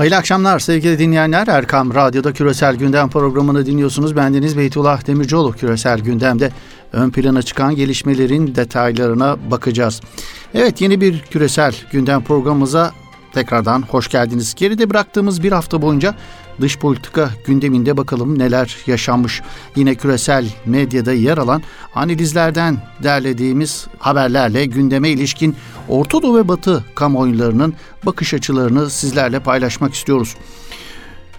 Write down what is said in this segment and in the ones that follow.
Hayırlı akşamlar sevgili dinleyenler. Erkam Radyo'da Küresel Gündem programını dinliyorsunuz. Bendeniz Beytullah Demircioğlu Küresel Gündem'de ön plana çıkan gelişmelerin detaylarına bakacağız. Evet yeni bir Küresel Gündem programımıza tekrardan hoş geldiniz. Geride bıraktığımız bir hafta boyunca dış politika gündeminde bakalım neler yaşanmış. Yine küresel medyada yer alan analizlerden derlediğimiz haberlerle gündeme ilişkin Orta Doğu ve Batı kamuoylarının bakış açılarını sizlerle paylaşmak istiyoruz.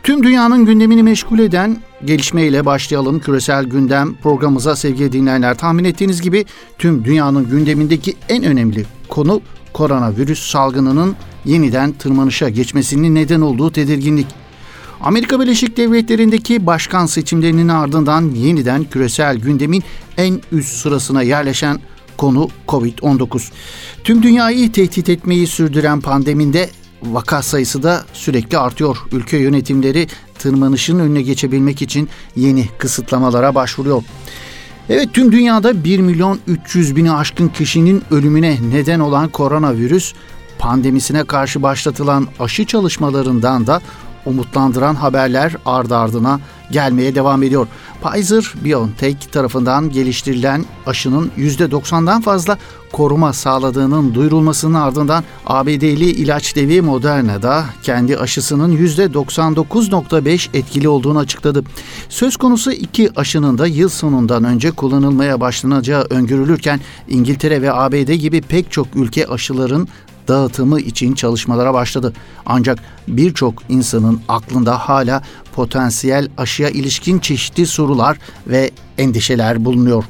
Tüm dünyanın gündemini meşgul eden gelişmeyle başlayalım. Küresel gündem programımıza sevgili dinleyenler tahmin ettiğiniz gibi tüm dünyanın gündemindeki en önemli konu koronavirüs salgınının yeniden tırmanışa geçmesinin neden olduğu tedirginlik. Amerika Birleşik Devletleri'ndeki başkan seçimlerinin ardından yeniden küresel gündemin en üst sırasına yerleşen konu Covid-19. Tüm dünyayı tehdit etmeyi sürdüren pandeminde vaka sayısı da sürekli artıyor. Ülke yönetimleri tırmanışın önüne geçebilmek için yeni kısıtlamalara başvuruyor. Evet tüm dünyada 1 milyon 300 bini aşkın kişinin ölümüne neden olan koronavirüs pandemisine karşı başlatılan aşı çalışmalarından da umutlandıran haberler ardı ardına gelmeye devam ediyor. Pfizer-BioNTech tarafından geliştirilen aşının %90'dan fazla koruma sağladığının duyurulmasının ardından ABD'li ilaç devi Moderna da kendi aşısının %99.5 etkili olduğunu açıkladı. Söz konusu iki aşının da yıl sonundan önce kullanılmaya başlanacağı öngörülürken İngiltere ve ABD gibi pek çok ülke aşıların dağıtımı için çalışmalara başladı. Ancak birçok insanın aklında hala potansiyel aşıya ilişkin çeşitli sorular ve endişeler bulunuyor.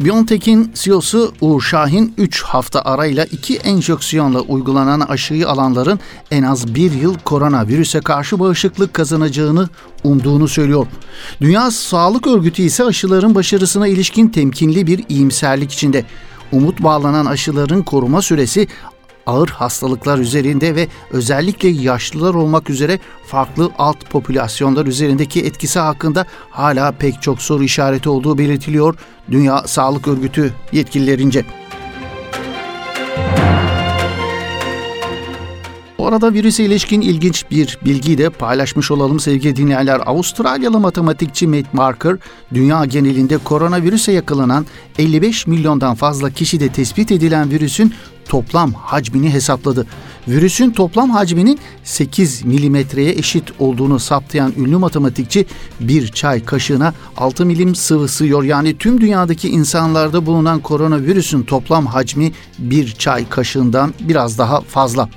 BioNTech'in CEO'su Uğur Şahin 3 hafta arayla 2 enjeksiyonla uygulanan aşıyı alanların en az 1 yıl koronavirüse karşı bağışıklık kazanacağını umduğunu söylüyor. Dünya Sağlık Örgütü ise aşıların başarısına ilişkin temkinli bir iyimserlik içinde. Umut bağlanan aşıların koruma süresi ağır hastalıklar üzerinde ve özellikle yaşlılar olmak üzere farklı alt popülasyonlar üzerindeki etkisi hakkında hala pek çok soru işareti olduğu belirtiliyor Dünya Sağlık Örgütü yetkililerince. Bu arada virüse ilişkin ilginç bir bilgiyi de paylaşmış olalım sevgili dinleyenler. Avustralyalı matematikçi Matt Marker, dünya genelinde koronavirüse yakalanan 55 milyondan fazla kişide tespit edilen virüsün toplam hacmini hesapladı. Virüsün toplam hacminin 8 milimetreye eşit olduğunu saptayan ünlü matematikçi bir çay kaşığına 6 milim sıvı sığıyor. Yani tüm dünyadaki insanlarda bulunan koronavirüsün toplam hacmi bir çay kaşığından biraz daha fazla.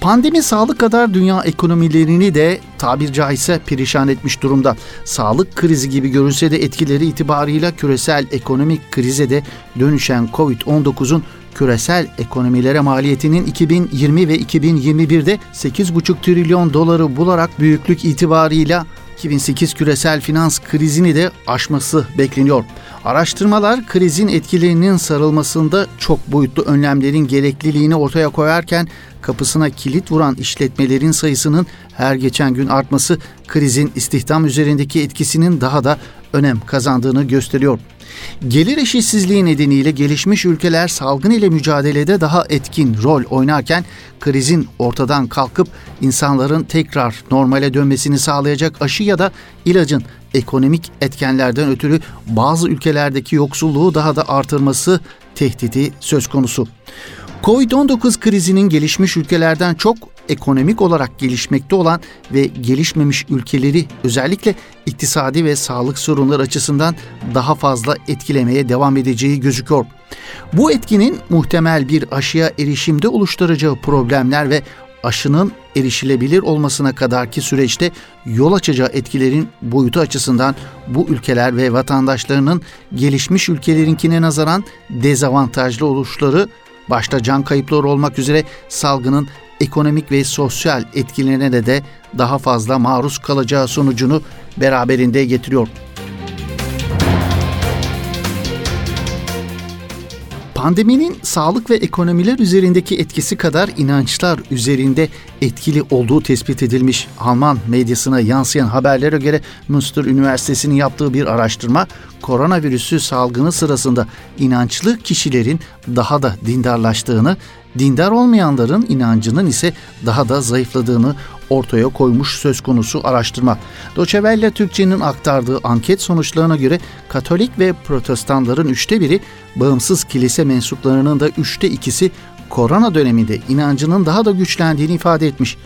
Pandemi sağlık kadar dünya ekonomilerini de tabir caizse perişan etmiş durumda. Sağlık krizi gibi görünse de etkileri itibarıyla küresel ekonomik krize de dönüşen Covid-19'un küresel ekonomilere maliyetinin 2020 ve 2021'de 8,5 trilyon doları bularak büyüklük itibarıyla 2008 küresel finans krizini de aşması bekleniyor. Araştırmalar krizin etkilerinin sarılmasında çok boyutlu önlemlerin gerekliliğini ortaya koyarken kapısına kilit vuran işletmelerin sayısının her geçen gün artması krizin istihdam üzerindeki etkisinin daha da önem kazandığını gösteriyor. Gelir eşitsizliği nedeniyle gelişmiş ülkeler salgın ile mücadelede daha etkin rol oynarken krizin ortadan kalkıp insanların tekrar normale dönmesini sağlayacak aşı ya da ilacın ekonomik etkenlerden ötürü bazı ülkelerdeki yoksulluğu daha da artırması tehdidi söz konusu. Covid-19 krizinin gelişmiş ülkelerden çok ekonomik olarak gelişmekte olan ve gelişmemiş ülkeleri özellikle iktisadi ve sağlık sorunları açısından daha fazla etkilemeye devam edeceği gözüküyor. Bu etkinin muhtemel bir aşıya erişimde oluşturacağı problemler ve aşının erişilebilir olmasına kadarki süreçte yol açacağı etkilerin boyutu açısından bu ülkeler ve vatandaşlarının gelişmiş ülkelerinkine nazaran dezavantajlı oluşları başta can kayıpları olmak üzere salgının ekonomik ve sosyal etkilerine de, de daha fazla maruz kalacağı sonucunu beraberinde getiriyor. Pandeminin sağlık ve ekonomiler üzerindeki etkisi kadar inançlar üzerinde etkili olduğu tespit edilmiş. Alman medyasına yansıyan haberlere göre Münster Üniversitesi'nin yaptığı bir araştırma koronavirüsü salgını sırasında inançlı kişilerin daha da dindarlaştığını, dindar olmayanların inancının ise daha da zayıfladığını ortaya koymuş söz konusu araştırma. Doçevelle Türkçe'nin aktardığı anket sonuçlarına göre Katolik ve Protestanların üçte biri, bağımsız kilise mensuplarının da üçte ikisi korona döneminde inancının daha da güçlendiğini ifade etmiş.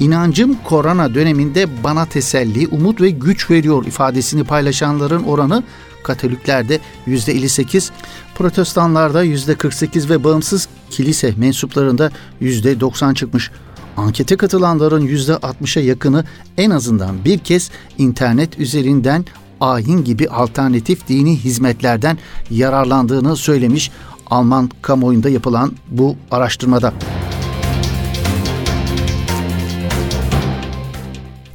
İnancım korona döneminde bana teselli, umut ve güç veriyor ifadesini paylaşanların oranı Katoliklerde %58, Protestanlarda %48 ve bağımsız kilise mensuplarında %90 çıkmış. Ankete katılanların %60'a yakını en azından bir kez internet üzerinden ayin gibi alternatif dini hizmetlerden yararlandığını söylemiş Alman kamuoyunda yapılan bu araştırmada.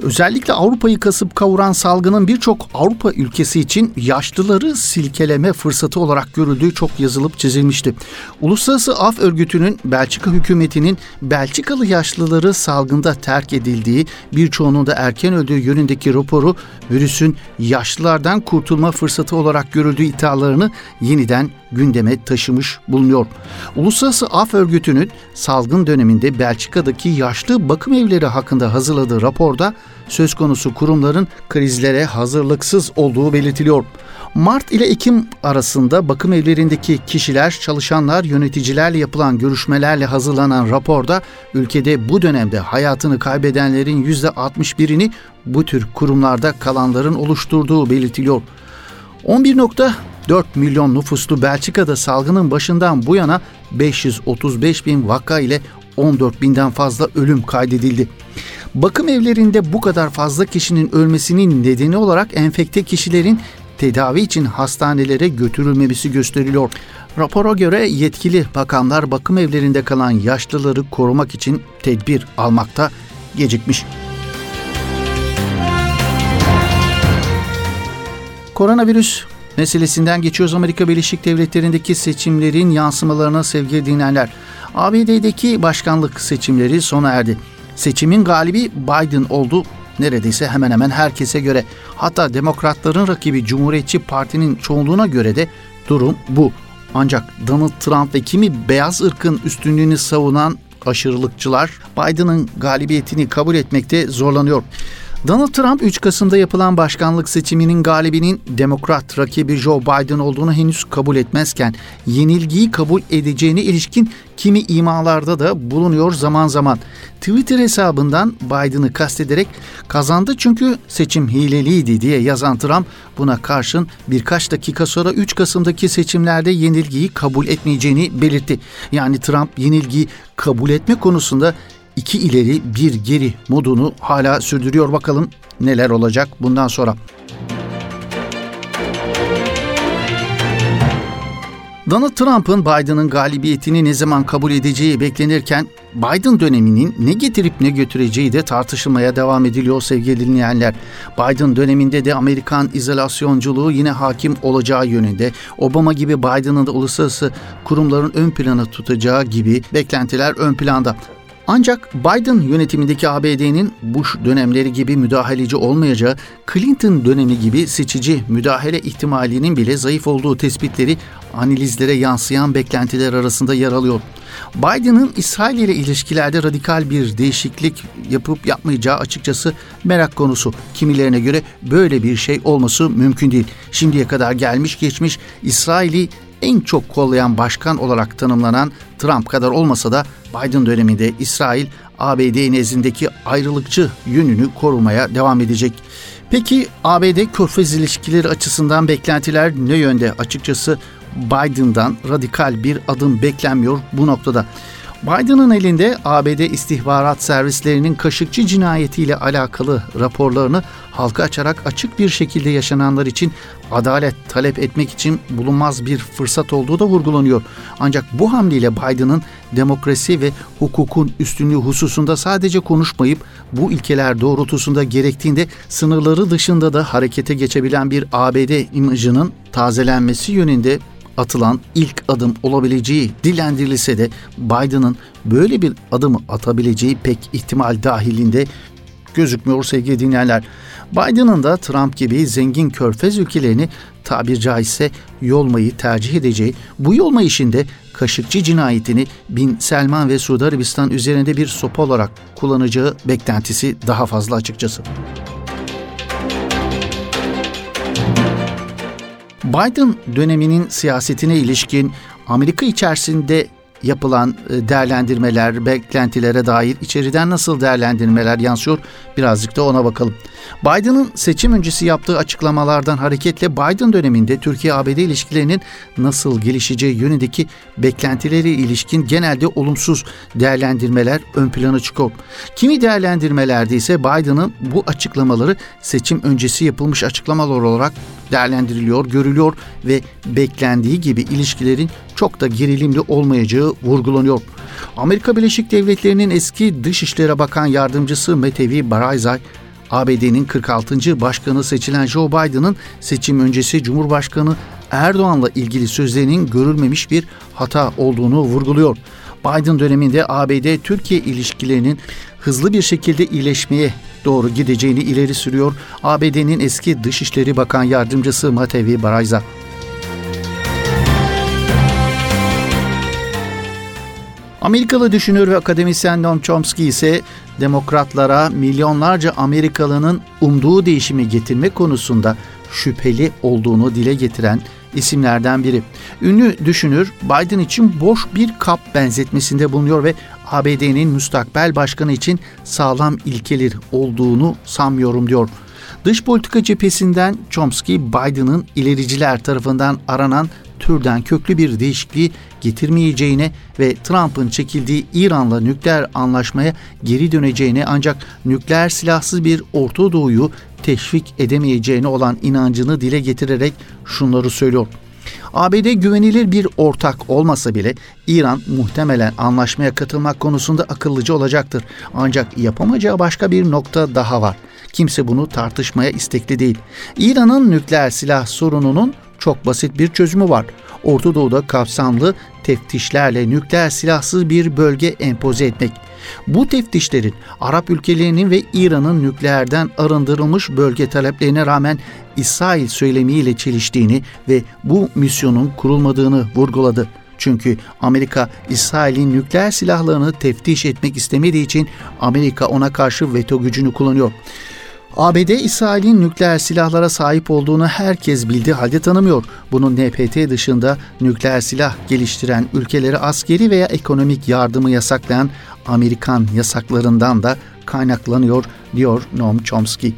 Özellikle Avrupa'yı kasıp kavuran salgının birçok Avrupa ülkesi için yaşlıları silkeleme fırsatı olarak görüldüğü çok yazılıp çizilmişti. Uluslararası Af Örgütü'nün Belçika hükümetinin Belçikalı yaşlıları salgında terk edildiği, birçoğunun da erken öldüğü yönündeki raporu virüsün yaşlılardan kurtulma fırsatı olarak görüldüğü iddialarını yeniden gündeme taşımış bulunuyor. Uluslararası Af Örgütü'nün salgın döneminde Belçika'daki yaşlı bakım evleri hakkında hazırladığı raporda söz konusu kurumların krizlere hazırlıksız olduğu belirtiliyor. Mart ile Ekim arasında bakım evlerindeki kişiler, çalışanlar, yöneticilerle yapılan görüşmelerle hazırlanan raporda ülkede bu dönemde hayatını kaybedenlerin %61'ini bu tür kurumlarda kalanların oluşturduğu belirtiliyor. 11.4 milyon nüfuslu Belçika'da salgının başından bu yana 535 bin vaka ile 14 binden fazla ölüm kaydedildi. Bakım evlerinde bu kadar fazla kişinin ölmesinin nedeni olarak enfekte kişilerin tedavi için hastanelere götürülmemesi gösteriliyor. Rapora göre yetkili bakanlar bakım evlerinde kalan yaşlıları korumak için tedbir almakta gecikmiş. Koronavirüs meselesinden geçiyoruz. Amerika Birleşik Devletleri'ndeki seçimlerin yansımalarına sevgili dinleyenler. ABD'deki başkanlık seçimleri sona erdi. Seçimin galibi Biden oldu neredeyse hemen hemen herkese göre. Hatta demokratların rakibi Cumhuriyetçi Parti'nin çoğunluğuna göre de durum bu. Ancak Donald Trump ve kimi beyaz ırkın üstünlüğünü savunan aşırılıkçılar Biden'ın galibiyetini kabul etmekte zorlanıyor. Donald Trump 3 Kasım'da yapılan başkanlık seçiminin galibinin demokrat rakibi Joe Biden olduğunu henüz kabul etmezken yenilgiyi kabul edeceğine ilişkin kimi imalarda da bulunuyor zaman zaman. Twitter hesabından Biden'ı kastederek kazandı çünkü seçim hileliydi diye yazan Trump buna karşın birkaç dakika sonra 3 Kasım'daki seçimlerde yenilgiyi kabul etmeyeceğini belirtti. Yani Trump yenilgiyi kabul etme konusunda iki ileri bir geri modunu hala sürdürüyor. Bakalım neler olacak bundan sonra. Donald Trump'ın Biden'ın galibiyetini ne zaman kabul edeceği beklenirken Biden döneminin ne getirip ne götüreceği de tartışılmaya devam ediliyor sevgili dinleyenler. Biden döneminde de Amerikan izolasyonculuğu yine hakim olacağı yönünde. Obama gibi Biden'ın da uluslararası kurumların ön plana tutacağı gibi beklentiler ön planda. Ancak Biden yönetimindeki ABD'nin Bush dönemleri gibi müdahaleci olmayacağı, Clinton dönemi gibi seçici müdahale ihtimalinin bile zayıf olduğu tespitleri analizlere yansıyan beklentiler arasında yer alıyor. Biden'ın İsrail ile ilişkilerde radikal bir değişiklik yapıp yapmayacağı açıkçası merak konusu. Kimilerine göre böyle bir şey olması mümkün değil. Şimdiye kadar gelmiş geçmiş İsrail'i en çok kollayan başkan olarak tanımlanan Trump kadar olmasa da Biden döneminde İsrail ABD nezdindeki ayrılıkçı yönünü korumaya devam edecek. Peki ABD Körfez ilişkileri açısından beklentiler ne yönde? Açıkçası Biden'dan radikal bir adım beklenmiyor bu noktada. Biden'ın elinde ABD istihbarat servislerinin Kaşıkçı cinayetiyle alakalı raporlarını halka açarak açık bir şekilde yaşananlar için adalet talep etmek için bulunmaz bir fırsat olduğu da vurgulanıyor. Ancak bu hamleyle Biden'ın demokrasi ve hukukun üstünlüğü hususunda sadece konuşmayıp bu ilkeler doğrultusunda gerektiğinde sınırları dışında da harekete geçebilen bir ABD imajının tazelenmesi yönünde atılan ilk adım olabileceği dilendirilse de Biden'ın böyle bir adımı atabileceği pek ihtimal dahilinde gözükmüyor sevgili dinleyenler. Biden'ın da Trump gibi zengin körfez ülkelerini tabir caizse yolmayı tercih edeceği, bu yolma işinde Kaşıkçı cinayetini Bin Selman ve Suudi Arabistan üzerinde bir sopa olarak kullanacağı beklentisi daha fazla açıkçası. Biden döneminin siyasetine ilişkin Amerika içerisinde yapılan e, değerlendirmeler, beklentilere dair içeriden nasıl değerlendirmeler yansıyor birazcık da ona bakalım. Biden'ın seçim öncesi yaptığı açıklamalardan hareketle Biden döneminde Türkiye-ABD ilişkilerinin nasıl gelişeceği yönündeki beklentileri ilişkin genelde olumsuz değerlendirmeler ön plana çıkıyor. Kimi değerlendirmelerde ise Biden'ın bu açıklamaları seçim öncesi yapılmış açıklamalar olarak değerlendiriliyor, görülüyor ve beklendiği gibi ilişkilerin çok da gerilimli olmayacağı vurgulanıyor. Amerika Birleşik Devletleri'nin eski Dışişleri Bakan Yardımcısı Metevi Baraizay, ABD'nin 46. başkanı seçilen Joe Biden'ın seçim öncesi Cumhurbaşkanı Erdoğan'la ilgili sözlerinin görülmemiş bir hata olduğunu vurguluyor. Biden döneminde ABD-Türkiye ilişkilerinin hızlı bir şekilde iyileşmeye doğru gideceğini ileri sürüyor ABD'nin eski Dışişleri Bakan Yardımcısı Matevi Barayza. Amerikalı düşünür ve akademisyen Noam Chomsky ise demokratlara milyonlarca Amerikalının umduğu değişimi getirme konusunda şüpheli olduğunu dile getiren isimlerden biri. Ünlü düşünür Biden için boş bir kap benzetmesinde bulunuyor ve ABD'nin müstakbel başkanı için sağlam ilkeler olduğunu sanmıyorum diyor. Dış politika cephesinden Chomsky, Biden'ın ilericiler tarafından aranan türden köklü bir değişikliği getirmeyeceğine ve Trump'ın çekildiği İran'la nükleer anlaşmaya geri döneceğine ancak nükleer silahsız bir Orta Doğu'yu teşvik edemeyeceğine olan inancını dile getirerek şunları söylüyor. ABD güvenilir bir ortak olmasa bile İran muhtemelen anlaşmaya katılmak konusunda akıllıcı olacaktır. Ancak yapamayacağı başka bir nokta daha var. Kimse bunu tartışmaya istekli değil. İran'ın nükleer silah sorununun çok basit bir çözümü var. Orta Doğu'da kapsamlı teftişlerle nükleer silahsız bir bölge empoze etmek. Bu teftişlerin Arap ülkelerinin ve İran'ın nükleerden arındırılmış bölge taleplerine rağmen İsrail söylemiyle çeliştiğini ve bu misyonun kurulmadığını vurguladı. Çünkü Amerika İsrail'in nükleer silahlarını teftiş etmek istemediği için Amerika ona karşı veto gücünü kullanıyor. ABD İsrail'in nükleer silahlara sahip olduğunu herkes bildiği halde tanımıyor. Bunun NPT dışında nükleer silah geliştiren ülkeleri askeri veya ekonomik yardımı yasaklayan Amerikan yasaklarından da kaynaklanıyor diyor Noam Chomsky.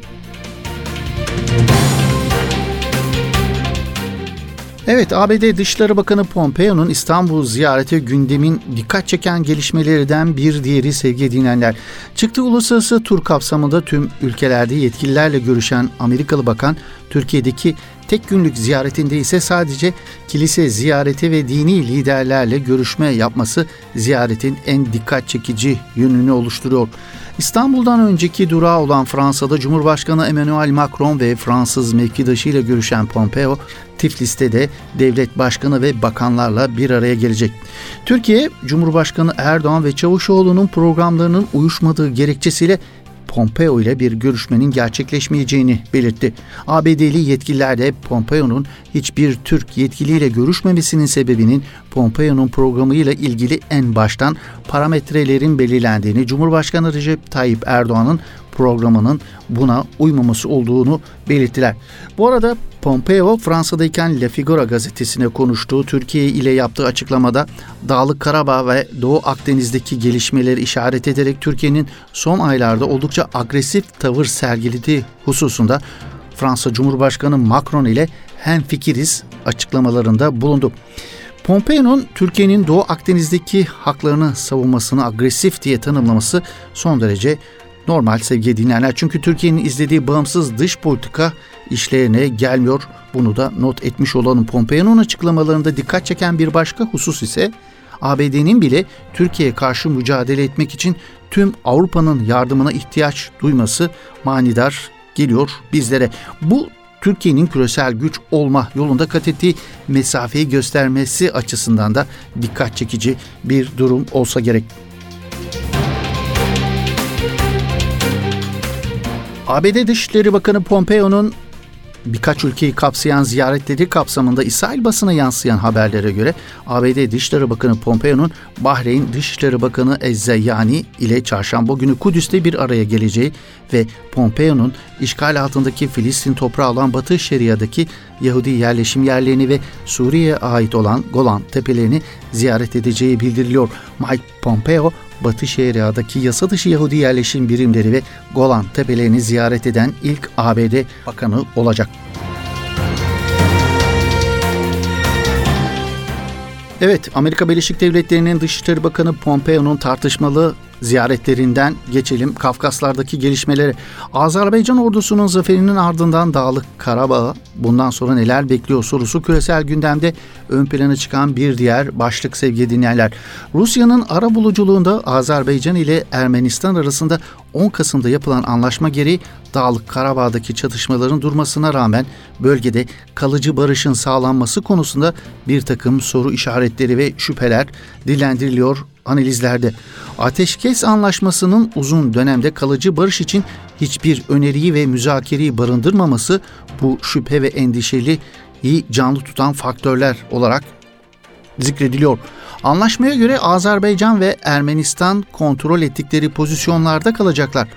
Evet, ABD Dışişleri Bakanı Pompeo'nun İstanbul ziyareti gündemin dikkat çeken gelişmelerden bir diğeri sevgili dinleyenler. Çıktığı uluslararası tur kapsamında tüm ülkelerde yetkililerle görüşen Amerikalı Bakan, Türkiye'deki tek günlük ziyaretinde ise sadece kilise ziyareti ve dini liderlerle görüşme yapması ziyaretin en dikkat çekici yönünü oluşturuyor. İstanbul'dan önceki durağı olan Fransa'da Cumhurbaşkanı Emmanuel Macron ve Fransız mevkidaşı ile görüşen Pompeo, Tiflis'te de devlet başkanı ve bakanlarla bir araya gelecek. Türkiye, Cumhurbaşkanı Erdoğan ve Çavuşoğlu'nun programlarının uyuşmadığı gerekçesiyle Pompeo ile bir görüşmenin gerçekleşmeyeceğini belirtti. ABD'li yetkililer de Pompeo'nun hiçbir Türk yetkiliyle görüşmemesinin sebebinin Pompeo'nun programıyla ilgili en baştan parametrelerin belirlendiğini, Cumhurbaşkanı Recep Tayyip Erdoğan'ın programının buna uymaması olduğunu belirttiler. Bu arada Pompeo Fransa'dayken Le Figaro gazetesine konuştuğu Türkiye ile yaptığı açıklamada Dağlık Karabağ ve Doğu Akdeniz'deki gelişmeleri işaret ederek Türkiye'nin son aylarda oldukça agresif tavır sergilediği hususunda Fransa Cumhurbaşkanı Macron ile hem fikiriz açıklamalarında bulundu. Pompeo'nun Türkiye'nin Doğu Akdeniz'deki haklarını savunmasını agresif diye tanımlaması son derece normal sevgili dinleyenler. Çünkü Türkiye'nin izlediği bağımsız dış politika işlerine gelmiyor. Bunu da not etmiş olalım. Pompeo'nun açıklamalarında dikkat çeken bir başka husus ise ABD'nin bile Türkiye'ye karşı mücadele etmek için tüm Avrupa'nın yardımına ihtiyaç duyması manidar geliyor bizlere. Bu Türkiye'nin küresel güç olma yolunda kat ettiği mesafeyi göstermesi açısından da dikkat çekici bir durum olsa gerek. ABD Dışişleri Bakanı Pompeo'nun birkaç ülkeyi kapsayan ziyaretleri kapsamında İsrail basına yansıyan haberlere göre ABD Dışişleri Bakanı Pompeo'nun Bahreyn Dışişleri Bakanı Ezzeyani ile çarşamba günü Kudüs'te bir araya geleceği ve Pompeo'nun işgal altındaki Filistin toprağı olan Batı Şeria'daki Yahudi yerleşim yerlerini ve Suriye'ye ait olan Golan tepelerini ziyaret edeceği bildiriliyor. Mike Pompeo, Batı Şeria'daki yasa dışı Yahudi yerleşim birimleri ve Golan tepelerini ziyaret eden ilk ABD bakanı olacak. Evet, Amerika Birleşik Devletleri'nin Dışişleri Bakanı Pompeo'nun tartışmalı ziyaretlerinden geçelim Kafkaslardaki gelişmeleri. Azerbaycan ordusunun zaferinin ardından Dağlık Karabağ bundan sonra neler bekliyor sorusu küresel gündemde ön plana çıkan bir diğer başlık sevgili dinleyenler. Rusya'nın ara buluculuğunda Azerbaycan ile Ermenistan arasında 10 Kasım'da yapılan anlaşma gereği Dağlık Karabağ'daki çatışmaların durmasına rağmen bölgede kalıcı barışın sağlanması konusunda bir takım soru işaretleri ve şüpheler dillendiriliyor analizlerde. Ateşkes anlaşmasının uzun dönemde kalıcı barış için hiçbir öneriyi ve müzakereyi barındırmaması bu şüphe ve endişeli canlı tutan faktörler olarak zikrediliyor. Anlaşmaya göre Azerbaycan ve Ermenistan kontrol ettikleri pozisyonlarda kalacaklar.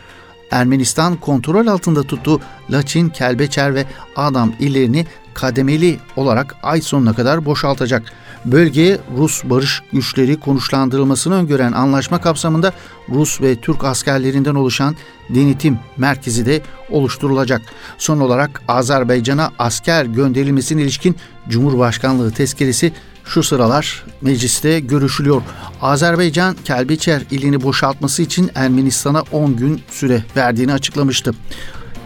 Ermenistan kontrol altında tuttuğu Laçin, Kelbeçer ve Adam illerini kademeli olarak ay sonuna kadar boşaltacak. Bölgeye Rus barış güçleri konuşlandırılmasını öngören anlaşma kapsamında Rus ve Türk askerlerinden oluşan denetim merkezi de oluşturulacak. Son olarak Azerbaycan'a asker gönderilmesine ilişkin Cumhurbaşkanlığı tezkeresi şu sıralar mecliste görüşülüyor. Azerbaycan Kelbeçer ilini boşaltması için Ermenistan'a 10 gün süre verdiğini açıklamıştı.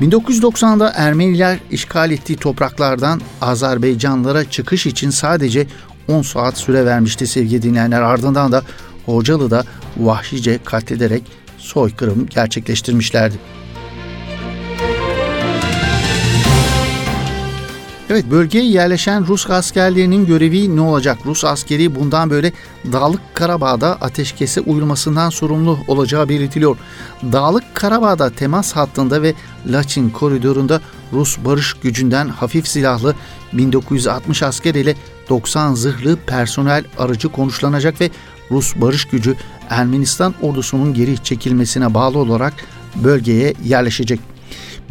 1990'da Ermeniler işgal ettiği topraklardan Azerbaycanlara çıkış için sadece 10 saat süre vermişti sevgili dinleyenler. Ardından da Hocalı'da vahşice katlederek soykırım gerçekleştirmişlerdi. Evet bölgeye yerleşen Rus askerlerinin görevi ne olacak? Rus askeri bundan böyle Dağlık Karabağ'da ateşkese uyulmasından sorumlu olacağı belirtiliyor. Dağlık Karabağ'da temas hattında ve Laçin koridorunda Rus barış gücünden hafif silahlı 1960 asker ile 90 zırhlı personel aracı konuşlanacak ve Rus barış gücü Ermenistan ordusunun geri çekilmesine bağlı olarak bölgeye yerleşecek.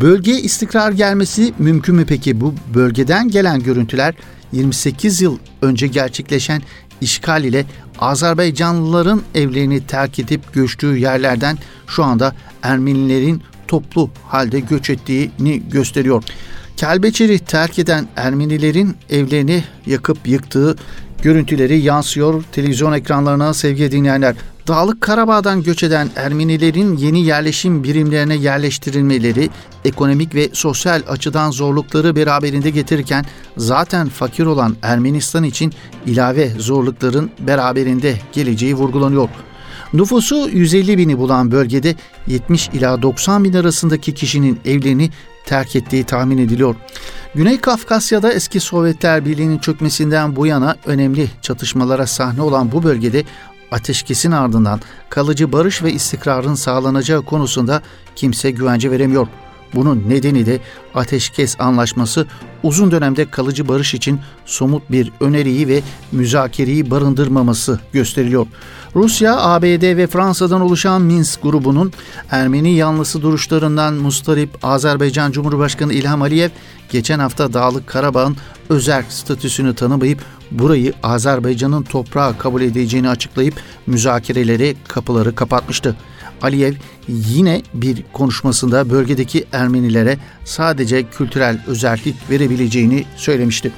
Bölgeye istikrar gelmesi mümkün mü peki? Bu bölgeden gelen görüntüler 28 yıl önce gerçekleşen işgal ile Azerbaycanlıların evlerini terk edip göçtüğü yerlerden şu anda Ermenilerin toplu halde göç ettiğini gösteriyor. Kelbeçeri terk eden Ermenilerin evlerini yakıp yıktığı görüntüleri yansıyor televizyon ekranlarına sevgili dinleyenler. Dağlık Karabağ'dan göç eden Ermenilerin yeni yerleşim birimlerine yerleştirilmeleri ekonomik ve sosyal açıdan zorlukları beraberinde getirirken zaten fakir olan Ermenistan için ilave zorlukların beraberinde geleceği vurgulanıyor. Nüfusu 150 bini bulan bölgede 70 ila 90 bin arasındaki kişinin evlerini terk ettiği tahmin ediliyor. Güney Kafkasya'da eski Sovyetler Birliği'nin çökmesinden bu yana önemli çatışmalara sahne olan bu bölgede ateşkesin ardından kalıcı barış ve istikrarın sağlanacağı konusunda kimse güvence veremiyor. Bunun nedeni de ateşkes anlaşması uzun dönemde kalıcı barış için somut bir öneriyi ve müzakereyi barındırmaması gösteriliyor. Rusya, ABD ve Fransa'dan oluşan Minsk grubunun Ermeni yanlısı duruşlarından mustarip Azerbaycan Cumhurbaşkanı İlham Aliyev geçen hafta Dağlık Karabağ'ın özel statüsünü tanımayıp burayı Azerbaycan'ın toprağı kabul edeceğini açıklayıp müzakerelere kapıları kapatmıştı. Aliyev yine bir konuşmasında bölgedeki Ermenilere sadece kültürel özellik verebileceğini söylemişti.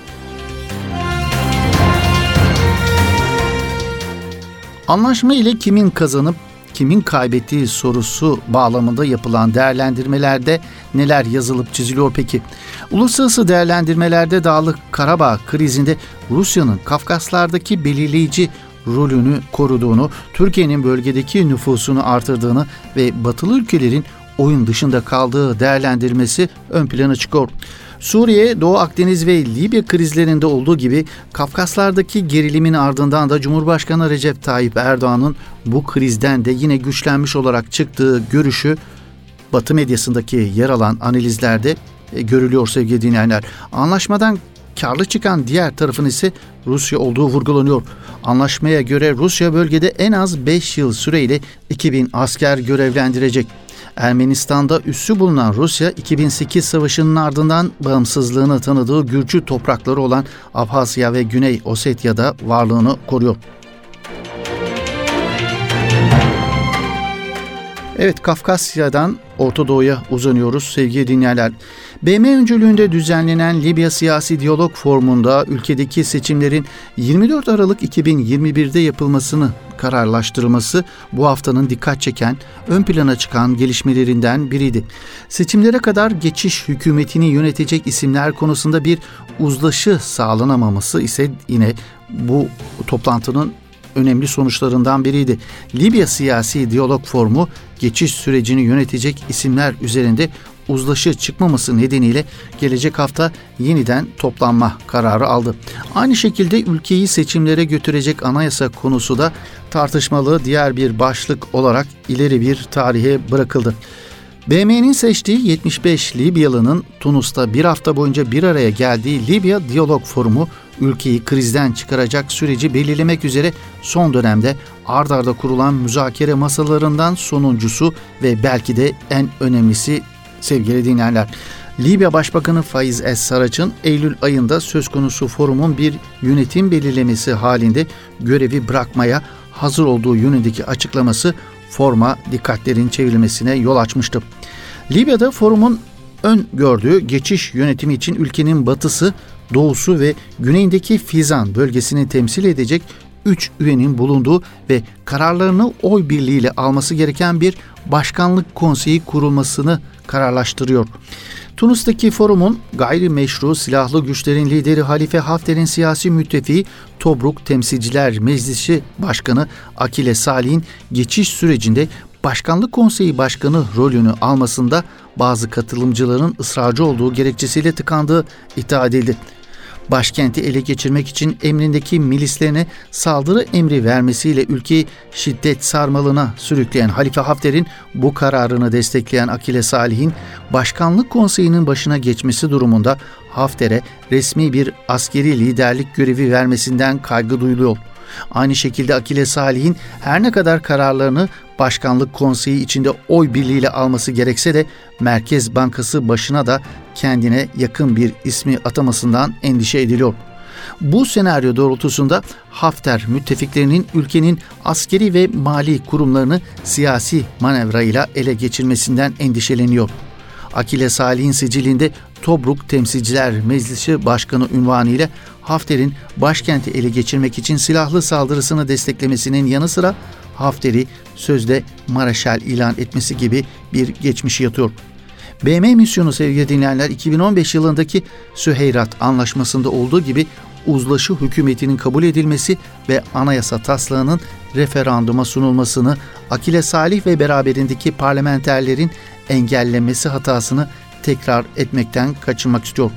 Anlaşma ile kimin kazanıp kimin kaybettiği sorusu bağlamında yapılan değerlendirmelerde neler yazılıp çiziliyor peki? Uluslararası değerlendirmelerde Dağlık Karabağ krizinde Rusya'nın Kafkaslardaki belirleyici rolünü koruduğunu, Türkiye'nin bölgedeki nüfusunu artırdığını ve batılı ülkelerin oyun dışında kaldığı değerlendirmesi ön plana çıkıyor. Suriye, Doğu Akdeniz ve Libya krizlerinde olduğu gibi Kafkaslardaki gerilimin ardından da Cumhurbaşkanı Recep Tayyip Erdoğan'ın bu krizden de yine güçlenmiş olarak çıktığı görüşü Batı medyasındaki yer alan analizlerde e, görülüyor sevgili dinleyenler. Anlaşmadan karlı çıkan diğer tarafın ise Rusya olduğu vurgulanıyor. Anlaşmaya göre Rusya bölgede en az 5 yıl süreyle 2000 asker görevlendirecek. Ermenistan'da üssü bulunan Rusya 2008 savaşının ardından bağımsızlığını tanıdığı Gürcü toprakları olan Abhasya ve Güney Osetya'da varlığını koruyor. Evet Kafkasya'dan Orta Doğu'ya uzanıyoruz sevgili dinleyenler. BM öncülüğünde düzenlenen Libya Siyasi Diyalog Forumu'nda ülkedeki seçimlerin 24 Aralık 2021'de yapılmasını kararlaştırılması bu haftanın dikkat çeken, ön plana çıkan gelişmelerinden biriydi. Seçimlere kadar geçiş hükümetini yönetecek isimler konusunda bir uzlaşı sağlanamaması ise yine bu toplantının önemli sonuçlarından biriydi. Libya Siyasi Diyalog Forumu geçiş sürecini yönetecek isimler üzerinde uzlaşı çıkmaması nedeniyle gelecek hafta yeniden toplanma kararı aldı. Aynı şekilde ülkeyi seçimlere götürecek anayasa konusu da tartışmalı diğer bir başlık olarak ileri bir tarihe bırakıldı. BM'nin seçtiği 75 Libyalı'nın Tunus'ta bir hafta boyunca bir araya geldiği Libya Diyalog Forumu ülkeyi krizden çıkaracak süreci belirlemek üzere son dönemde ard arda kurulan müzakere masalarından sonuncusu ve belki de en önemlisi sevgili dinleyenler. Libya Başbakanı Faiz Es-Saraç'ın Eylül ayında söz konusu forumun bir yönetim belirlemesi halinde görevi bırakmaya hazır olduğu yönündeki açıklaması forma dikkatlerin çevrilmesine yol açmıştı. Libya'da forumun ön gördüğü geçiş yönetimi için ülkenin batısı, doğusu ve güneyindeki Fizan bölgesini temsil edecek 3 üyenin bulunduğu ve kararlarını oy birliğiyle alması gereken bir başkanlık konseyi kurulmasını kararlaştırıyor. Tunus'taki forumun gayrimeşru silahlı güçlerin lideri Halife Hafter'in siyasi müttefiği Tobruk Temsilciler Meclisi Başkanı Akile Salih'in geçiş sürecinde Başkanlık Konseyi Başkanı rolünü almasında bazı katılımcıların ısrarcı olduğu gerekçesiyle tıkandığı iddia edildi başkenti ele geçirmek için emrindeki milislerine saldırı emri vermesiyle ülkeyi şiddet sarmalına sürükleyen Halife Hafter'in bu kararını destekleyen Akile Salih'in başkanlık konseyinin başına geçmesi durumunda Hafter'e resmi bir askeri liderlik görevi vermesinden kaygı duyuluyor. Aynı şekilde Akile Salih'in her ne kadar kararlarını Başkanlık Konseyi içinde oy birliğiyle alması gerekse de Merkez Bankası başına da kendine yakın bir ismi atamasından endişe ediliyor. Bu senaryo doğrultusunda Hafter müttefiklerinin ülkenin askeri ve mali kurumlarını siyasi manevrayla ele geçirmesinden endişeleniyor. Akile Salih'in sicilinde Tobruk Temsilciler Meclisi Başkanı unvanı ile Hafter'in başkenti ele geçirmek için silahlı saldırısını desteklemesinin yanı sıra Hafter'i sözde Maraşal ilan etmesi gibi bir geçmişi yatıyor. BM misyonu sevgili dinleyenler 2015 yılındaki Süheyrat Anlaşması'nda olduğu gibi uzlaşı hükümetinin kabul edilmesi ve anayasa taslağının referanduma sunulmasını Akile Salih ve beraberindeki parlamenterlerin engellemesi hatasını tekrar etmekten kaçınmak istiyor.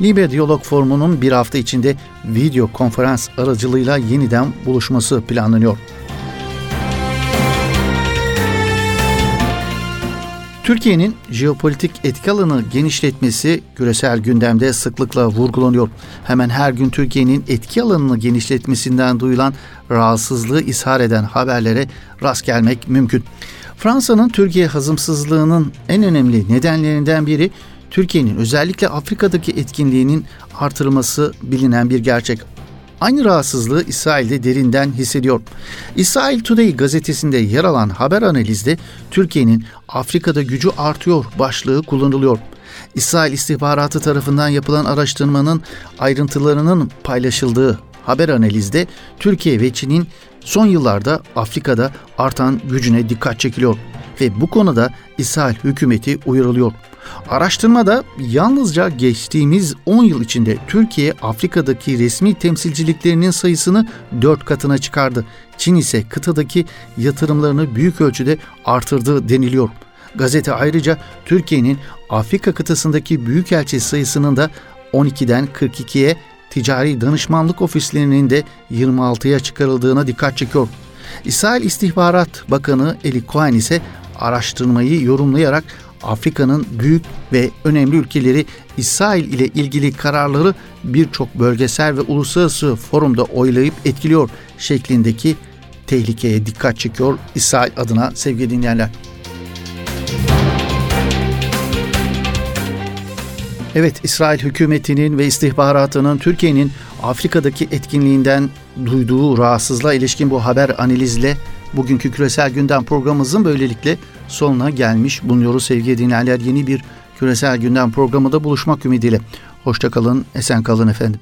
Libya Diyalog Forumu'nun bir hafta içinde video konferans aracılığıyla yeniden buluşması planlanıyor. Türkiye'nin jeopolitik etki alanı genişletmesi küresel gündemde sıklıkla vurgulanıyor. Hemen her gün Türkiye'nin etki alanını genişletmesinden duyulan rahatsızlığı ishar eden haberlere rast gelmek mümkün. Fransa'nın Türkiye hazımsızlığının en önemli nedenlerinden biri Türkiye'nin özellikle Afrika'daki etkinliğinin artırılması bilinen bir gerçek. Aynı rahatsızlığı İsrail'de derinden hissediyor. İsrail Today gazetesinde yer alan haber analizde Türkiye'nin Afrika'da gücü artıyor başlığı kullanılıyor. İsrail istihbaratı tarafından yapılan araştırmanın ayrıntılarının paylaşıldığı haber analizde Türkiye ve Çin'in son yıllarda Afrika'da artan gücüne dikkat çekiliyor ve bu konuda İsrail hükümeti uyarılıyor. Araştırmada yalnızca geçtiğimiz 10 yıl içinde Türkiye Afrika'daki resmi temsilciliklerinin sayısını 4 katına çıkardı. Çin ise kıtadaki yatırımlarını büyük ölçüde artırdı deniliyor. Gazete ayrıca Türkiye'nin Afrika kıtasındaki büyükelçi sayısının da 12'den 42'ye ticari danışmanlık ofislerinin de 26'ya çıkarıldığına dikkat çekiyor. İsrail İstihbarat Bakanı Eli Cohen ise araştırmayı yorumlayarak Afrika'nın büyük ve önemli ülkeleri İsrail ile ilgili kararları birçok bölgesel ve uluslararası forumda oylayıp etkiliyor şeklindeki tehlikeye dikkat çekiyor İsrail adına sevgili dinleyenler. Evet, İsrail hükümetinin ve istihbaratının Türkiye'nin Afrika'daki etkinliğinden duyduğu rahatsızlığa ilişkin bu haber analizle bugünkü küresel gündem programımızın böylelikle sonuna gelmiş bulunuyoruz sevgili dinleyenler. Yeni bir küresel gündem programında buluşmak ümidiyle. Hoşçakalın, esen kalın efendim.